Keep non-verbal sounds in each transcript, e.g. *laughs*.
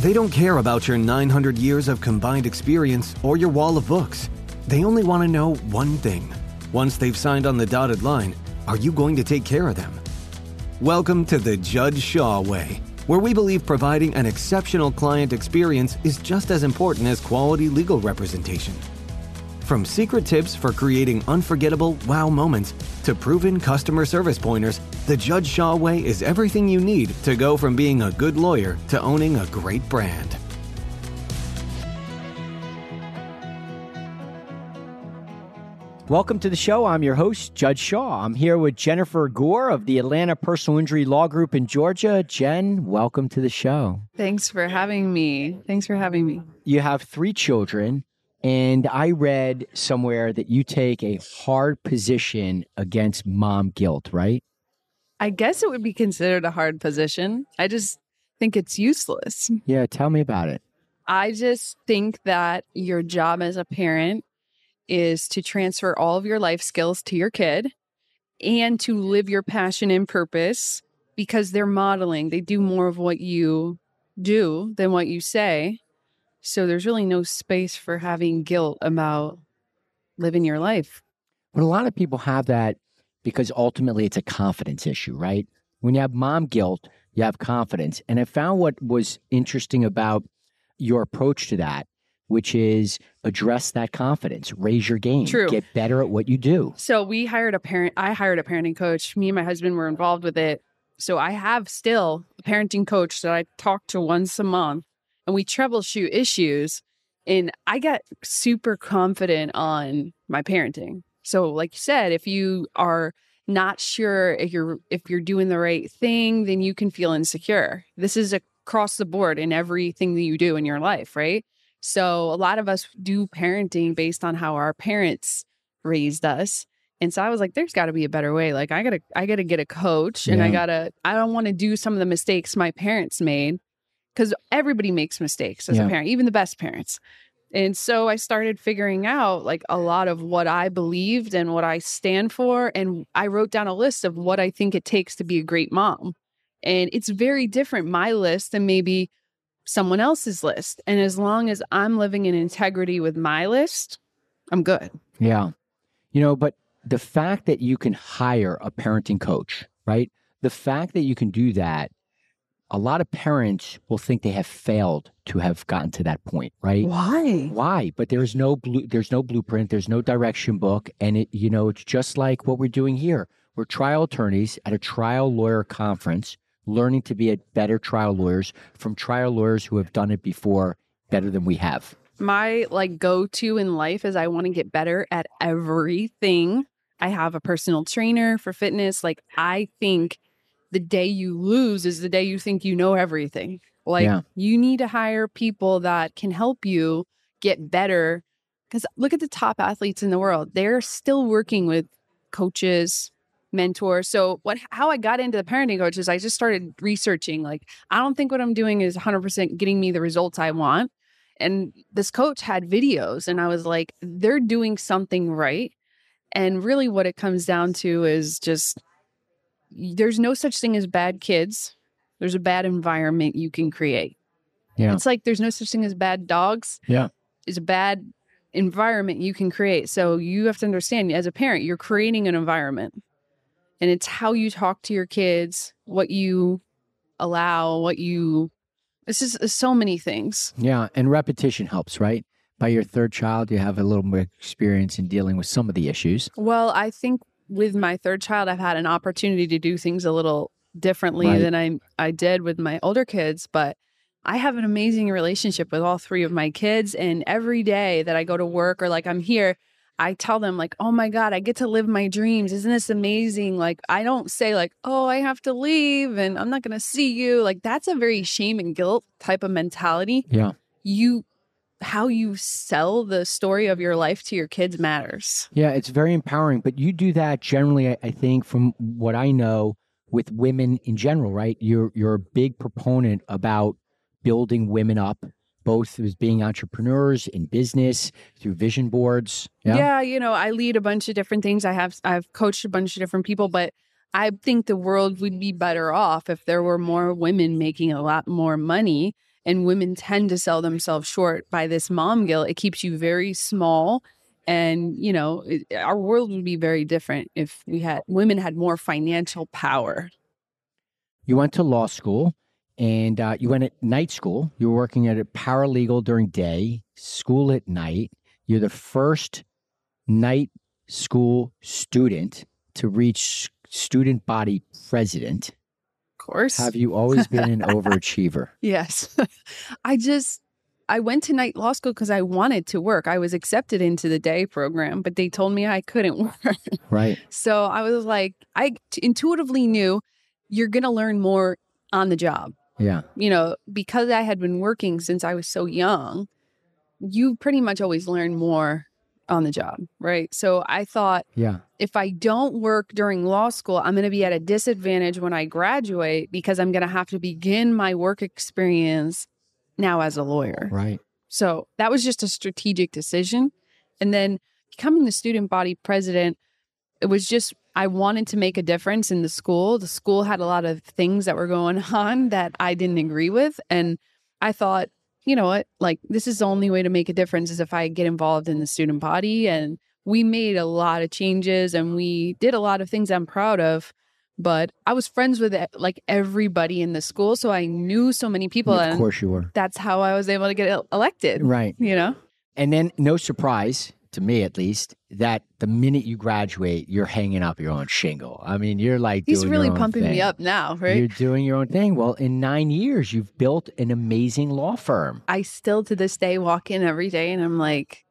They don't care about your 900 years of combined experience or your wall of books. They only want to know one thing. Once they've signed on the dotted line, are you going to take care of them? Welcome to the Judge Shaw Way, where we believe providing an exceptional client experience is just as important as quality legal representation. From secret tips for creating unforgettable wow moments to proven customer service pointers, the Judge Shaw Way is everything you need to go from being a good lawyer to owning a great brand. Welcome to the show. I'm your host, Judge Shaw. I'm here with Jennifer Gore of the Atlanta Personal Injury Law Group in Georgia. Jen, welcome to the show. Thanks for having me. Thanks for having me. You have three children, and I read somewhere that you take a hard position against mom guilt, right? I guess it would be considered a hard position. I just think it's useless. Yeah, tell me about it. I just think that your job as a parent is to transfer all of your life skills to your kid and to live your passion and purpose because they're modeling. They do more of what you do than what you say. So there's really no space for having guilt about living your life. But a lot of people have that because ultimately it's a confidence issue, right? When you have mom guilt, you have confidence. And I found what was interesting about your approach to that which is address that confidence, raise your game, True. get better at what you do. So we hired a parent. I hired a parenting coach. Me and my husband were involved with it. So I have still a parenting coach that I talk to once a month, and we troubleshoot issues. And I got super confident on my parenting. So, like you said, if you are not sure if you're if you're doing the right thing, then you can feel insecure. This is across the board in everything that you do in your life, right? So a lot of us do parenting based on how our parents raised us. And so I was like, there's got to be a better way. Like I gotta, I gotta get a coach, and I gotta. I don't want to do some of the mistakes my parents made, because everybody makes mistakes as Yeah. a parent, even the best parents. And so I started figuring out like a lot of what I believed and what I stand for, and I wrote down a list of what I think it takes to be a great mom. And it's very different my list than maybe someone else's list. And as long as I'm living in integrity with my list, I'm good. Yeah. You know, but the fact that you can hire a parenting coach, right? The fact that you can do that, a lot of parents will think they have failed to have gotten to that point, right? Why? Why? But there's no blue there's no blueprint, there's no direction book, and it you know, it's just like what we're doing here. We're trial attorneys at a trial lawyer conference, learning to be a better trial lawyers from trial lawyers who have done it before better than we have. My like go to in life is I want to get better at everything. I have a personal trainer for fitness. Like, I think the day you lose is the day you think you know everything. Like, Yeah. you need to hire people that can help you get better. Because look at the top athletes in the world, they're still working with coaches, mentors. So, what, how I got into the parenting coach is I just started researching. Like, I don't think what I'm doing is 100% getting me the results I want. And this coach had videos, and I was like, they're doing something right. And really, what it comes down to is just there's no such thing as bad kids. There's a bad environment you can create. Yeah. It's like there's no such thing as bad dogs. Yeah. It's a bad environment you can create. So you have to understand as a parent, you're creating an environment. And it's how you talk to your kids, what you allow, what you this is so many things. Yeah, and repetition helps, right? By your third child, you have a little more experience in dealing with some of the issues. Well, I think with my third child, I've had an opportunity to do things a little differently Right. than I I did with my older kids, but I have an amazing relationship with all three of my kids and every day that I go to work or like I'm here, I tell them like, "Oh my god, I get to live my dreams. Isn't this amazing?" Like I don't say like, "Oh, I have to leave and I'm not going to see you." Like that's a very shame and guilt type of mentality. Yeah. You how you sell the story of your life to your kids matters. Yeah, it's very empowering. But you do that generally, I, I think, from what I know with women in general, right? You're you're a big proponent about building women up, both as being entrepreneurs in business through vision boards. Yeah. you know, I lead a bunch of different things. I have I've coached a bunch of different people, but I think the world would be better off if there were more women making a lot more money and women tend to sell themselves short by this mom guilt. It keeps you very small. And, you know, it, our world would be very different if we had women had more financial power. You went to law school and uh, you went at night school. You were working at a paralegal during day, school at night. You're the first night school student to reach student body president. Course. Have you always been an *laughs* overachiever? Yes. *laughs* I just I went to night law school because I wanted to work. I was accepted into the day program, but they told me I couldn't *laughs* work. Right. So I was like, I intuitively knew you're going to learn more on the job. Yeah. You know, because I had been working since I was so young, you pretty much always learn more on the job, right? So I thought Yeah. if I don't work during law school, I'm going to be at a disadvantage when I graduate because I'm going to have to begin my work experience now as a lawyer. Right. So that was just a strategic decision. And then becoming the student body president, it was just, I wanted to make a difference in the school. The school had a lot of things that were going *laughs* on that I didn't agree with. And I thought, you know what, like this is the only way to make a difference is if I get involved in the student body. And we made a lot of changes and we did a lot of things I'm proud of. But I was friends with eh, like everybody in the school. So I knew so many people. of and course you were. that's how I was able to get elected. Right. You know? And then, no surprise to me, at least, that the minute you graduate, you're hanging up your own shingle. I mean, you're like He's doing really your own pumping thing. me up now, right? You're doing your own thing. Well, in nine years, you've built an amazing law firm. I still to this day walk in every day and I'm like,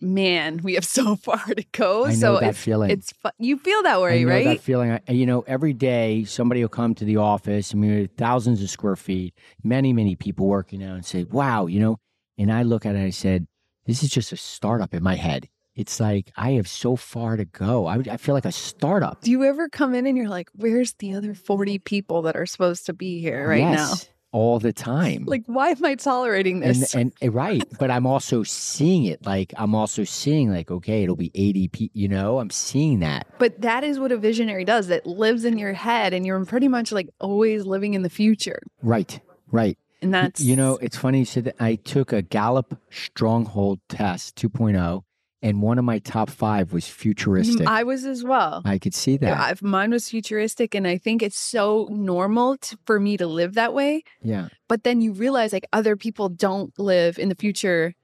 man, we have so *laughs* far to go. I know so that it's, feeling. it's fu- you feel that way, I know right? that feeling. You know, every day somebody will come to the office. I mean, thousands of square feet, many, many people working out and say, wow, you know, and I look at it and I said, this is just a startup in my head. It's like, I have so far to go. I, I feel like a startup. Do you ever come in and you're like, where's the other 40 people that are supposed to be here right now? Yes, All the time. Like, why am I tolerating this? and and- right but i'm also seeing it like i'm also seeing like okay it'll be 80 p you know i'm seeing that but that is what a visionary does. It lives in your head and you're pretty much like always living in the future. right right And that's, you know it's funny you said that i took a gallup stronghold test 2.0 and one of my top five was mm, futuristic I was as well. I could see that Yeah, I've, mine was futuristic, and I think it's so normal to, for me to live that way. yeah But then you realize like other people don't live in the future.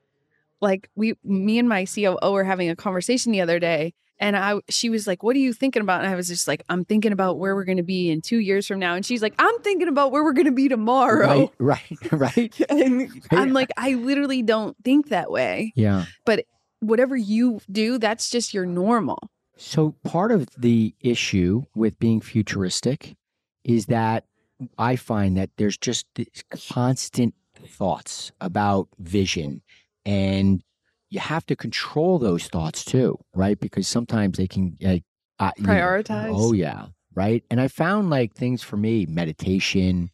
Like we, me and my COO were having a conversation the other day, and I, she was like, "What are you thinking about?" And I was just like, "I'm thinking about where we're going to be in two years from now." And she's like, "I'm thinking about where we're going to be tomorrow." right right *laughs* right *laughs* And I'm like, I literally don't think that way. yeah But Whatever you do, that's just your normal. So part of the issue with being futuristic is that I find that there's just this constant thoughts about vision and you have to control those thoughts too, right? Because sometimes they can like uh, you know, Prioritize. oh yeah, right? And I found like things for me, meditation,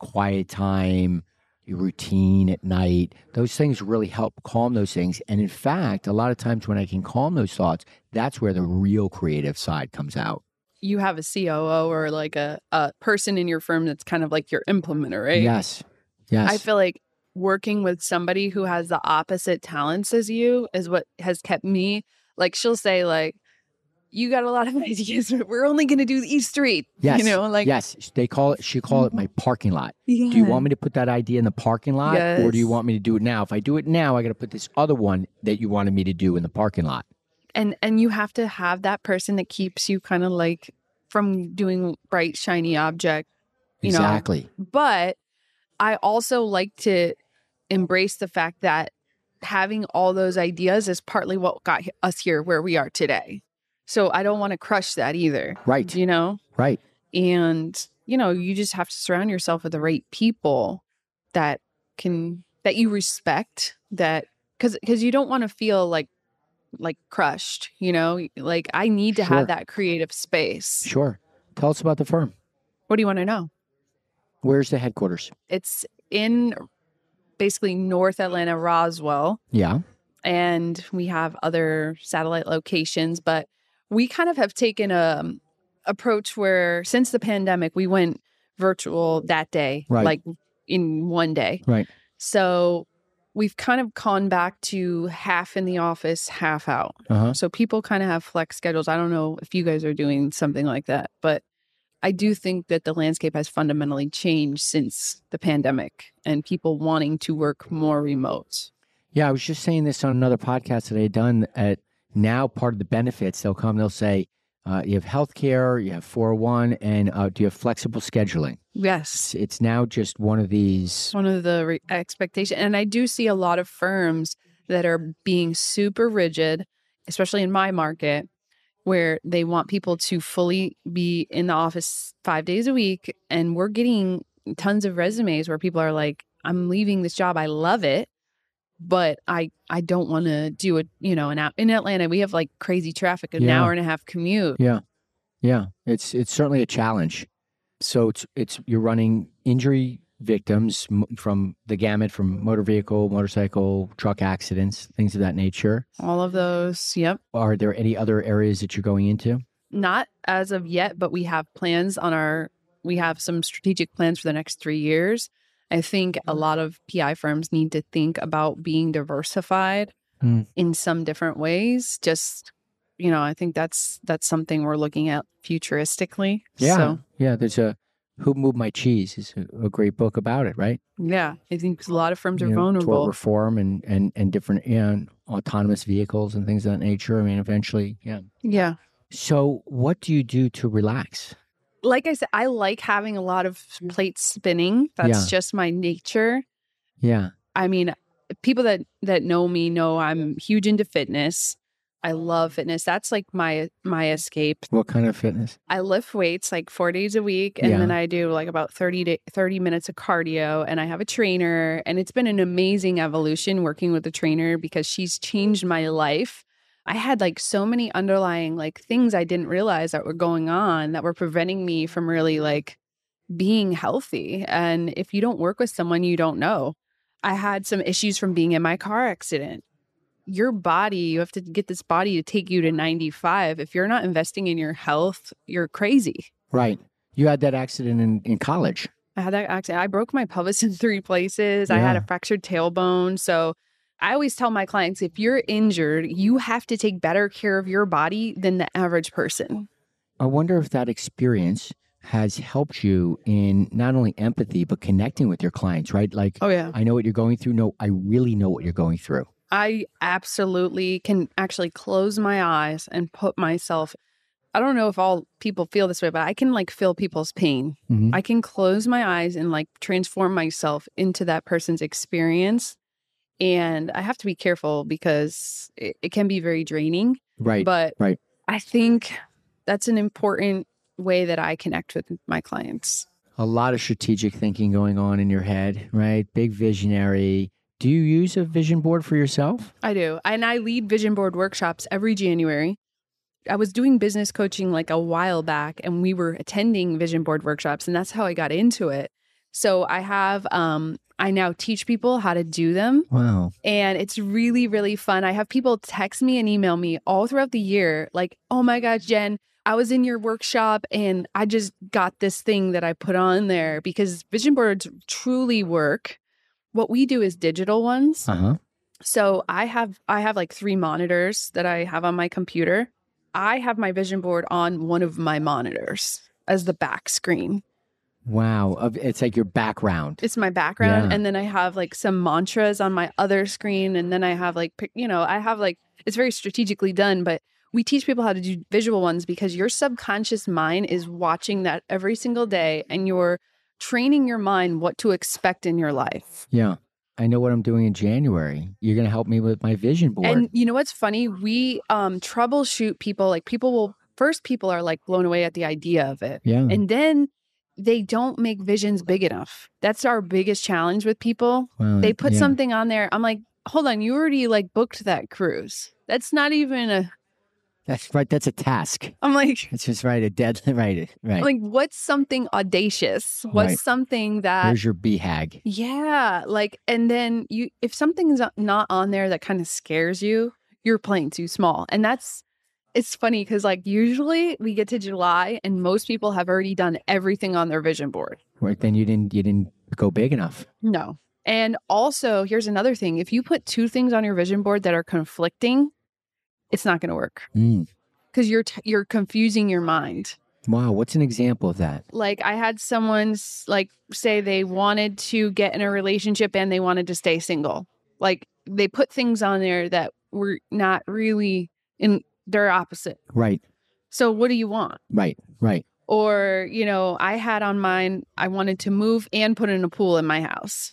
quiet time, your routine at night, those things really help calm those things. And in fact, a lot of times when I can calm those thoughts, that's where the real creative side comes out. You have a COO or like a, a person in your firm that's kind of like your implementer, right? Yes. Yes. I feel like working with somebody who has the opposite talents as you is what has kept me like she'll say like you got a lot of *laughs* ideas but we're only going to do East Street *laughs* yes. you know like yes. They call it, she call it my mm-hmm. parking lot. Do you want me to put that idea in the parking lot or do you want me to do it now? If I do it now, I got to put this other one that you wanted me to do in the parking lot. and and you have to have that person that keeps you kind of like from doing bright shiny object you know exactly. but I also like to embrace the fact that having all those ideas is partly what got us here where we are today. So I don't want to crush that either, right. you know? Right. And, you know, you just have to surround yourself with the right people that can, that you respect, that, cause, cause you don't want to feel like, like crushed, you know? Like I need to Sure. have that creative space. Sure. Tell us about the firm. What do you want to know? Where's the headquarters? It's in basically North Atlanta, Roswell. Yeah. and we have other satellite locations but we kind of have taken a um, approach where since the pandemic we went virtual that day Right. like in one day Right. So we've kind of gone back to half in the office, half out. Uh-huh. So people kind of have flex schedules. I don't know if you guys are doing something like that, but I do think that the landscape has fundamentally changed since the pandemic and people wanting to work more remote. Yeah, I was just saying this on another podcast that I had done. At now, part of the benefits they'll come, they'll say, uh, you have health care, you have 401, and uh, do you have flexible scheduling? Yes. It's, it's now just one of these. one of the re- expectation and i do see a lot of firms that are being super rigid especially in my market where they want people to fully be in the office five days a week and we're getting tons of resumes where people are like i'm leaving this job i love it but i i don't want to do it you know and out in atlanta we have like crazy traffic an Yeah. hour and a half commute Yeah, yeah. It's it's certainly a challenge. So it's it's you're running injury victims from the gamut from motor vehicle, motorcycle, truck accidents, things of that nature. all of those yep Are there any other areas that you're going into? not as of yet, but we have plans on our we have some strategic plans for the next 3 years. I think a lot of PI firms need to think about being diversified Hmm. in some different ways. Just you know, I think that's that's something we're looking at futuristically. Yeah, So, yeah. There's a Who Moved My Cheese is a, a great book about it, right? yeah, I think a lot of firms are You know, tort reform and and and different you know, autonomous vehicles and things of that nature. I mean, eventually, yeah. Yeah. So, what do you do to relax? Like I said, I like having a lot of plates spinning. That's Yeah. just my nature. Yeah, I mean, people that that know me know I'm huge into fitness. I love fitness. That's like my my escape. what kind of fitness? I lift weights like 4 days a week and Yeah. then I do like about 30 to 30 minutes of cardio and I have a trainer and it's been an amazing evolution working with a trainer because she's changed my life. I had like so many underlying like things I didn't realize that were going on that were preventing me from really like being healthy. And if you don't work with someone you don't know, I had some issues from being in my car accident. Your body, you have to get this body to take you to 95. If you're not investing in your health, you're crazy. Right. You had that accident in, in college. I had that accident. I broke my pelvis *laughs* in three places. I had a fractured tailbone. So I always tell my clients if you're injured, you have to take better care of your body than the average person. I wonder if that experience has helped you in not only empathy but connecting with your clients, right? Like Oh, yeah. I know what you're going through. No, I really know what you're going through. I absolutely can actually close my eyes and put myself. I don't know if all people feel this way, but I can like feel people's pain. Mhm. I can close my eyes and like transform myself into that person's experience. And I have to be careful because it, it can be very draining. Right. But right. I think that's an important way that I connect with my clients. a lot of strategic thinking going on in your head, right? Big visionary. Do you use a vision board for yourself? I do. And I lead vision board workshops every January. I was doing business coaching like a while back and we were attending vision board workshops and that's how I got into it. So I have um I now teach people how to do them Wow. and it's really really fun. I have people text me and email me all throughout the year like, "Oh my gosh, Jen, I was in your workshop and I just got this thing that I put on there because vision boards truly work. What we do is digital ones. Uh huh. So I have I have like three monitors that I have on my computer. I have my vision board on one of my monitors as the back screen. Wow. Of- It's like your background. It's my background Yeah. and then I have like some mantras on my other screen and then I have like you know, I have like it's very strategically done, but we teach people how to do visual ones because your subconscious mind is watching that every single day and you're training your mind what to expect in your life. Yeah. I know what I'm doing in January. You're going to help me with my vision board. And you know what's funny? We um troubleshoot people. Like people will first people are like blown away at the idea of it. yeah. And then they don't make visions big enough. That's our biggest challenge with people. Well, They put yeah. something on there. I'm like, hold on, you already like booked that cruise. That's not even a That's right. That's a task. I'm like *laughs* It's just right. A dead. *laughs* Right. Right. Like what's something audacious? What's Right. something that Here's your BHAG. Yeah, like and then you if something's not on there that kind of scares you, you're playing too small. And that's it's funny cuz like usually we get to July and most people have already done everything on their vision board. Right. Then you didn't. You didn't go big enough. No. And also, here's another thing if you put two things on your vision board that are conflicting, it's not going to work Mm. because you're, t- you're confusing your mind. Wow. What's an example of that? Like, I had someone like say they wanted to get in a relationship and they wanted to stay single. Like, they put things on there that were not really in, they're opposite. Right. So, what do you want? Right. Right. Or, you know, I had on mine, I wanted to move and put in a pool in my house.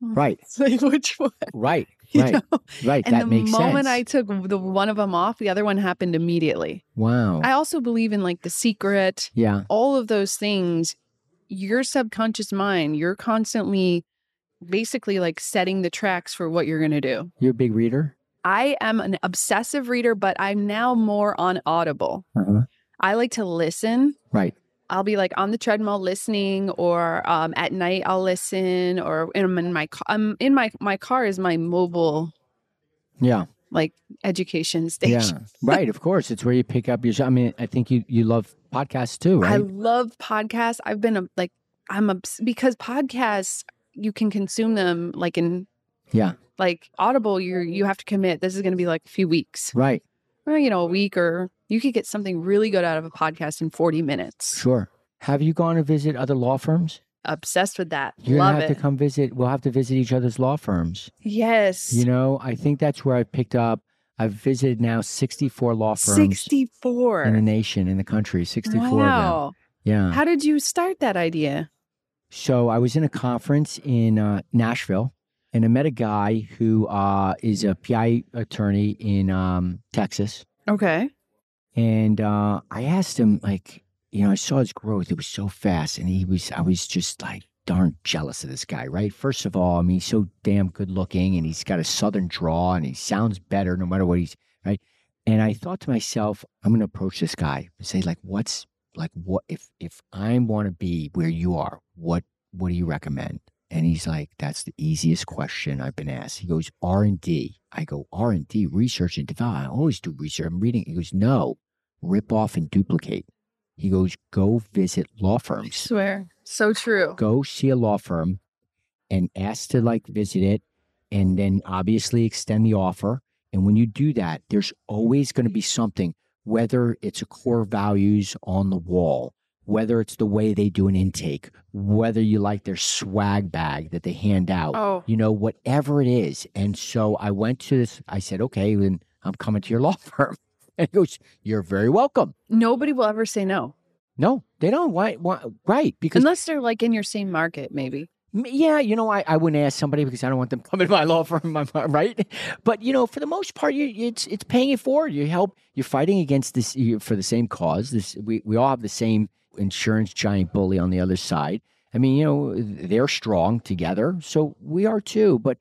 Right. *laughs* Like, which one? Right. *laughs* You Right. know? Right. And that the makes moment sense. I took the one of them off, the other one happened immediately. wow. I also believe in like the secret, yeah. all of those things. Your subconscious mind, you're constantly basically like setting the tracks for what you're going to do. You're a big reader. I am an obsessive reader, but I'm now more on Audible. Uh-huh. I like to listen. Right. I'll be like on the treadmill listening, or um, at night I'll listen, or I'm in my car. I'm in my my car is my mobile Yeah. like education Yeah. station. *laughs* right. Of course. It's where you pick up your. I mean, I think you you love podcasts too, right? I love podcasts. I've been a, like I'm obs- because podcasts you can consume them like in yeah. like Audible. You you have to commit. This is going to be like a few weeks, Right. well, you know, a week, or you could get something really good out of a podcast in 40 minutes. Sure. Have you gone to visit other law firms? Obsessed with that. You're love gonna have it. to come visit. We'll have to visit each other's law firms. yes. You know, I think that's where I picked up. I've visited now 64 law firms 64 in the nation, in the country. 64 of them. Wow. Yeah. How did you start that idea? So I was in a conference in uh, Nashville, and I met a guy who uh, is a PI attorney in um, Texas. Okay. And uh, I asked him, like, you know, I saw his growth; it was so fast, and he was, I was just like darn jealous of this guy, right? First of all, I mean, he's so damn good looking, and he's got a southern draw, and he sounds better no matter what he's right. And I thought to myself, I'm going to approach this guy and say, like, what's like, what if if I want to be where you are, what what do you recommend? And he's like, that's the easiest question I've been asked. He goes, R and D. I go, R and D, research and development. I always do research. I'm reading. He goes, no, rip off and duplicate. He goes, go visit law firms. I swear. So true. Go see a law firm and ask to like visit it and then obviously extend the offer. And when you do that, there's always going to be something, whether it's a core values on the wall, whether it's the way they do an intake, whether you like their swag bag that they hand out, Oh, you know, whatever it is. And so I went to this, I said, okay, then I'm coming to your *laughs* law firm. *laughs* And he goes, You're very welcome. nobody will ever say no. No, they don't. Why? why right. Because, Unless they're like in your same market, maybe. yeah, you know, I, I wouldn't ask somebody because I don't want them *laughs* coming to my law firm, my- right? But, you know, for the most part, you, it's it's paying it forward. You help, you're fighting against this you- for the same cause. This We, we all have the same insurance giant bully on the other side. I mean, you know, they're strong together. So we are too. But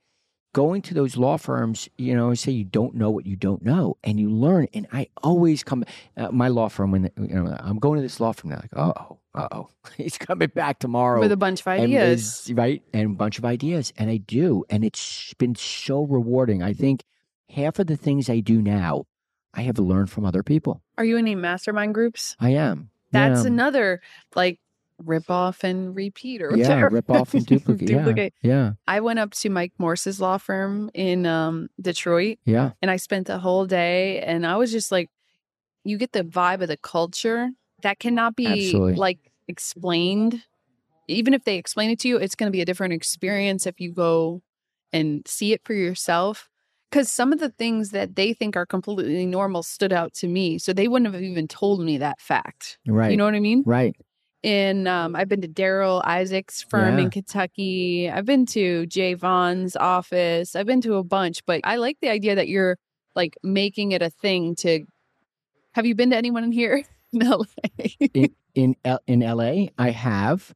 going to those law firms, you know, say you don't know what you don't know, and you learn. And I always come, uh, my law firm when you know I'm going to this law firm, they're like, oh, uh oh, *laughs* he's coming back tomorrow With a bunch of ideas. is- right, and a bunch of ideas, and I do, and it's been so rewarding. I think half of the things I do now, I have learned from other people. Are you in any mastermind groups? I am. That's yeah. another like rip off and repeat or whatever. yeah, rip off and *laughs* duplicate. yeah, Yeah, I went up to Mike Morse's law firm in um, Detroit yeah, and I spent the whole day and I was just like, you get the vibe of the culture that cannot be Absolutely. like explained. Even if they explain it to you, it's going to be a different experience if you go and see it for yourself. Because some of the things that they think are completely normal stood out to me. So they wouldn't have even told me that fact. right. You know what I mean? right. And um, I've been to Darryl Isaacs' firm Yeah. in Kentucky. I've been to Jay Vaughn's office. I've been to a bunch, but I like the idea that you're like making it a thing to. Have you been to anyone in here? No. *laughs* in L- in LA, I have,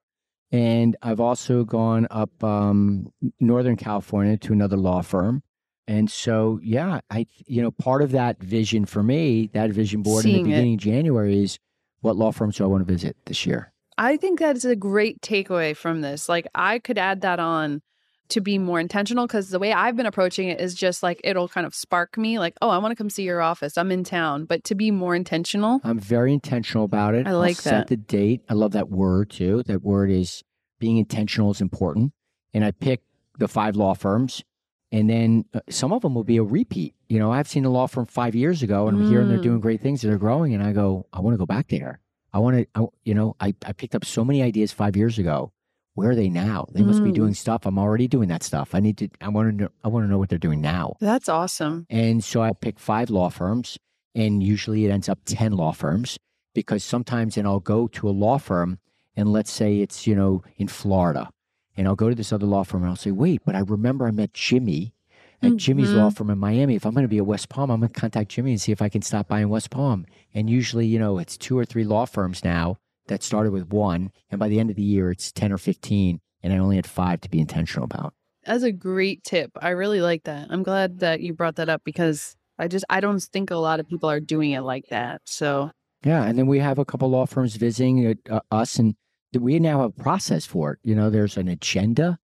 and I've also gone up um, Northern California to another law firm. And so, yeah, I you know part of that vision for me, that vision board in Seeing the it. beginning of January is what law firms do I want to visit this year. I think that is a great takeaway from this. Like, I could add that on to be more intentional because the way I've been approaching it is just like it'll kind of spark me, like, oh, I want to come see your office. I'm in town. But to be more intentional, I'm very intentional about it. I I'll like set that. the date. I love that word too. That word is being intentional is important. And I pick the five law firms, and then uh, some of them will be a repeat. You know, I've seen a law firm five years ago, and I'm hearing they're Mm. doing great things they're growing, and I go, I want to go back there. I want to, I, you know, I, I picked up so many ideas five years ago. Where are they now? They must be Mm. doing stuff. I'm already doing that stuff. I need to. I want to know. I want to know what they're doing now. That's awesome. And so I pick five law firms, and usually it ends up 10 law firms because sometimes, and I'll go to a law firm, and let's say it's, you know, in Florida, and I'll go to this other law firm and I'll say, wait, but I remember I met Jimmy at Jimmy's law firm in Miami. If I'm going to be at West Palm, I'm going to contact Jimmy and see if I can stop by in West Palm. And usually, you know, it's two or three law firms now that started with one. And by the end of the year, it's 10 or 15. And I only had five to be intentional about. That's a great tip. I really like that. I'm glad that you brought that up because I just I don't think a lot of people are doing it like that. So Yeah, and then we have a couple law firms visiting uh, us, and we now have a process for it. You know, there's an agenda,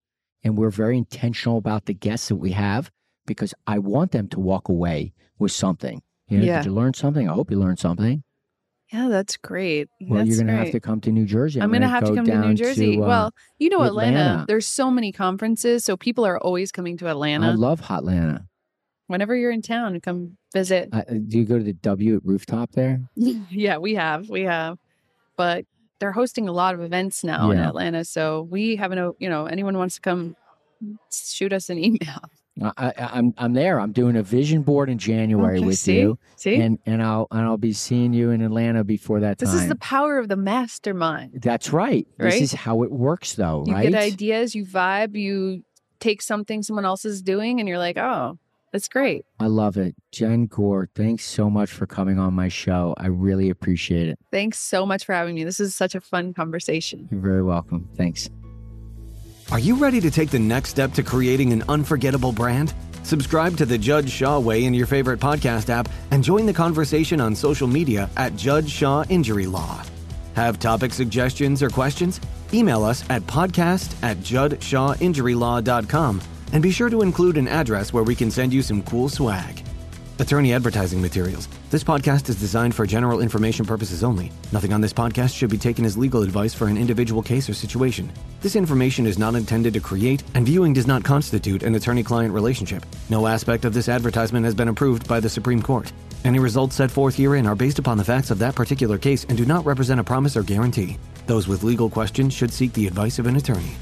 and we're very intentional about the guests that we have because I want them to walk away with something. You know, Yeah. did you learn something? I hope you learned something. yeah, that's great. Well, That's you're going to have to come to New Jersey. I'm gonna have to come to New Jersey. uh, well, you know Atlanta, Atlanta. There's so many conferences, so people are always coming to Atlanta. I love Hotlanta. Whenever you're in town, come visit. Uh, do you go to the W at rooftop there? *laughs* yeah, we have, we have, but they're hosting a lot of events now in Atlanta. So we have no, you know, anyone wants to come, shoot us an *laughs* email. I, I, I'm I'm there. I'm doing a vision board in January Okay, with see? you, See, and and I'll and I'll be seeing you in Atlanta before that this time. This is the power of the mastermind. That's right. This is how it works, though, right? You right? get ideas, you vibe, you take something someone else is doing, and you're like, oh, that's great. I love it. Jen Gore, thanks so much for coming on my show. I really appreciate it. Thanks so much for having me. This is such a fun conversation. You're very welcome. Thanks. Are you ready to take the next step to creating an unforgettable brand? Subscribe to the Judge Shaw Way in your favorite podcast app and join the conversation on social media at Judge Shaw Injury Law. Have topic suggestions or questions? Email us at podcast at judgeshawinjurylaw.com and be sure to include an address where we can send you some cool swag. Attorney advertising materials. This podcast is designed for general information purposes only. Nothing on this podcast should be taken as legal advice for an individual case or situation. This information is not intended to create, and viewing does not constitute an attorney client relationship. No aspect of this advertisement has been approved by the Supreme Court. Any results set forth herein are based upon the facts of that particular case and do not represent a promise or guarantee. Those with legal questions should seek the advice of an attorney.